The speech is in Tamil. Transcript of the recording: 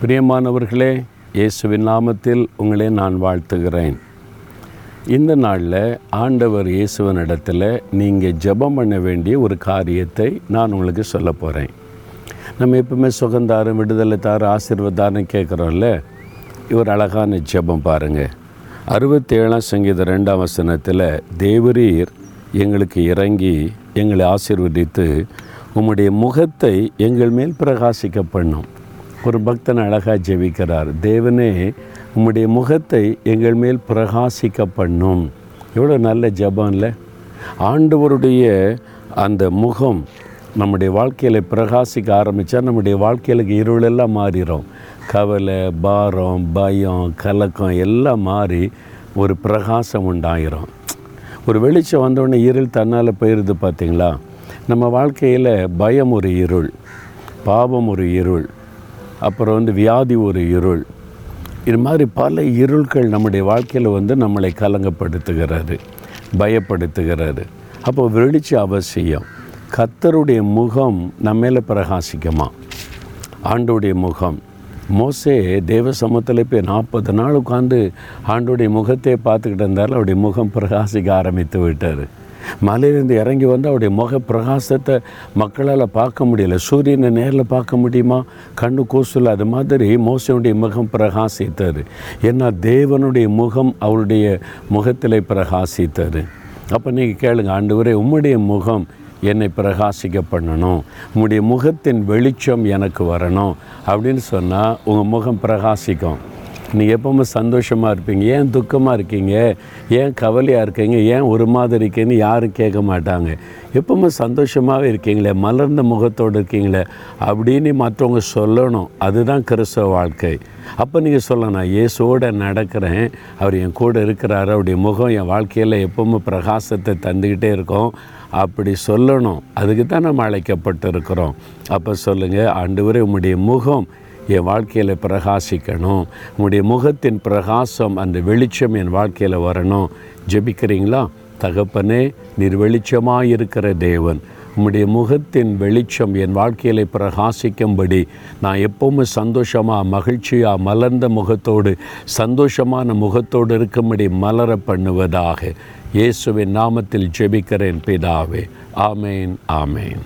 பிரியமானவர்களே இயேசுவின் நாமத்தில் உங்களை நான் வாழ்த்துகிறேன். இந்த நாளில் ஆண்டவர் இயேசுவனிடத்தில் நீங்கள் ஜெபம் பண்ண வேண்டிய ஒரு காரியத்தை நான் உங்களுக்கு சொல்ல போகிறேன் நம்ம எப்பவுமே சுகந்தாரம் விடுதலை தார ஆசீர்வாதாரம் கேட்குறோம்ல இவர் அழகான ஜெபம் பாருங்கள் அறுபத்தேழாம் சங்கீத ரெண்டாம் வசனத்தில் தேவரீர் எங்களுக்கு இறங்கி எங்களை ஆசீர்வதித்து உம்முடைய முகத்தை எங்கள் மேல் பிரகாசிக்க பண்ணும். ஒரு பக்தன் அழகாக ஜெபிக்கிறார். தேவனே உம்முடைய முகத்தை எங்கள் மேல் பிரகாசிக்க பண்ணும். எவ்வளோ நல்ல ஜெபம் ஆண்டவருடைய அந்த முகம் நம்முடைய வாழ்க்கையில் பிரகாசிக்க ஆரம்பித்தா நம்முடைய வாழ்க்கையில் இருளெல்லாம் மாறிடும் கவலை பாரம் பயம் கலக்கம் எல்லாம் மாறி ஒரு பிரகாசம் உண்டாயிரும். ஒரு வெளிச்சம் வந்தோடனே இருள் தன்னால் போயிடுது பார்த்தீங்களா நம்ம வாழ்க்கையில் பயம் ஒரு இருள் பாவம் ஒரு இருள். அப்புறம் வந்து வியாதி ஒரு இருள். இது மாதிரி பல இருள்கள் நம்முடைய வாழ்க்கையில் வந்து நம்மளை கலங்கப்படுத்துகிறது பயப்படுத்துகிறது. அப்போ வெளிச்சு அவசியம். கத்தருடைய முகம் நம்ம மேலே பிரகாசிக்குமா? ஆண்டுடைய முகம். மோசே தேவ சமூகத்தில் போய் நாற்பது நாள் உட்காந்து ஆண்டுடைய முகத்தை பார்த்துக்கிட்டு இருந்தாலும் அவருடைய முகம் பிரகாசிக்க ஆரம்பித்து விட்டார். மலையிலேருந்து இறங்கி வந்து அவருடைய முக பிரகாசத்தை மக்களால் பார்க்க முடியல. சூரியனை நேரில் பார்க்க முடியுமா? கண்ணு கூசல் அது மாதிரி மோசனுடைய முகம் பிரகாசித்தார் ஏன்னா தேவனுடைய முகம் அவருடைய முகத்தில் பிரகாசித்தார் அப்போ நீங்கள் கேளுங்க ஆண்டு உம்முடைய முகம் என்னை பிரகாசிக்க பண்ணணும். உங்களுடைய முகத்தின் வெளிச்சம் எனக்கு வரணும் அப்படின்னு சொன்னால் உங்கள் முகம் பிரகாசிக்கும். நீங்கள் எப்பவுமே சந்தோஷமாக இருப்பீங்க. ஏன் துக்கமாக இருக்கீங்க? ஏன் கவலையாக இருக்கீங்க? ஏன் ஒரு மாதிரி இருக்கீங்கன்னு யாரும் கேட்க மாட்டாங்க. எப்பவுமே சந்தோஷமாகவே இருக்கீங்களே மலர்ந்த முகத்தோடு இருக்கீங்களே அப்படின்னு மற்றவங்க சொல்லணும். அதுதான் கிறிஸ்தவ வாழ்க்கை. அப்போ நீங்கள் சொல்லணும் நான் இயேசுவோட நடக்கிறேன். அவர் என் கூட இருக்கிறாரு. அவருடைய முகம் என் வாழ்க்கையில் எப்பவுமே பிரகாசத்தை தந்துக்கிட்டே இருக்கும். அப்படி சொல்லணும். அதுக்கு தான் நம்ம அழைக்கப்பட்டு இருக்கிறோம் அப்போ சொல்லுங்கள் ஆண்டு உம்முடைய முகம் என் வாழ்க்கையில் பிரகாசிக்கணும். உங்களுடைய முகத்தின் பிரகாசம் அந்த வெளிச்சம் என் வாழ்க்கையில் வரணும். ஜெபிக்கிறீங்களா? தகப்பனே நீர் வெளிச்சமாக இருக்கிற தேவன். உம்முடைய முகத்தின் வெளிச்சம் என் வாழ்க்கையில் பிரகாசிக்கும்படி நான் எப்போவுமே சந்தோஷமாக மகிழ்ச்சியாக மலர்ந்த முகத்தோடு சந்தோஷமான முகத்தோடு இருக்கும்படி மலர பண்ணுவதாக. இயேசுவின் நாமத்தில் ஜெபிக்கிறேன் பிதாவே. ஆமேன் ஆமேன்.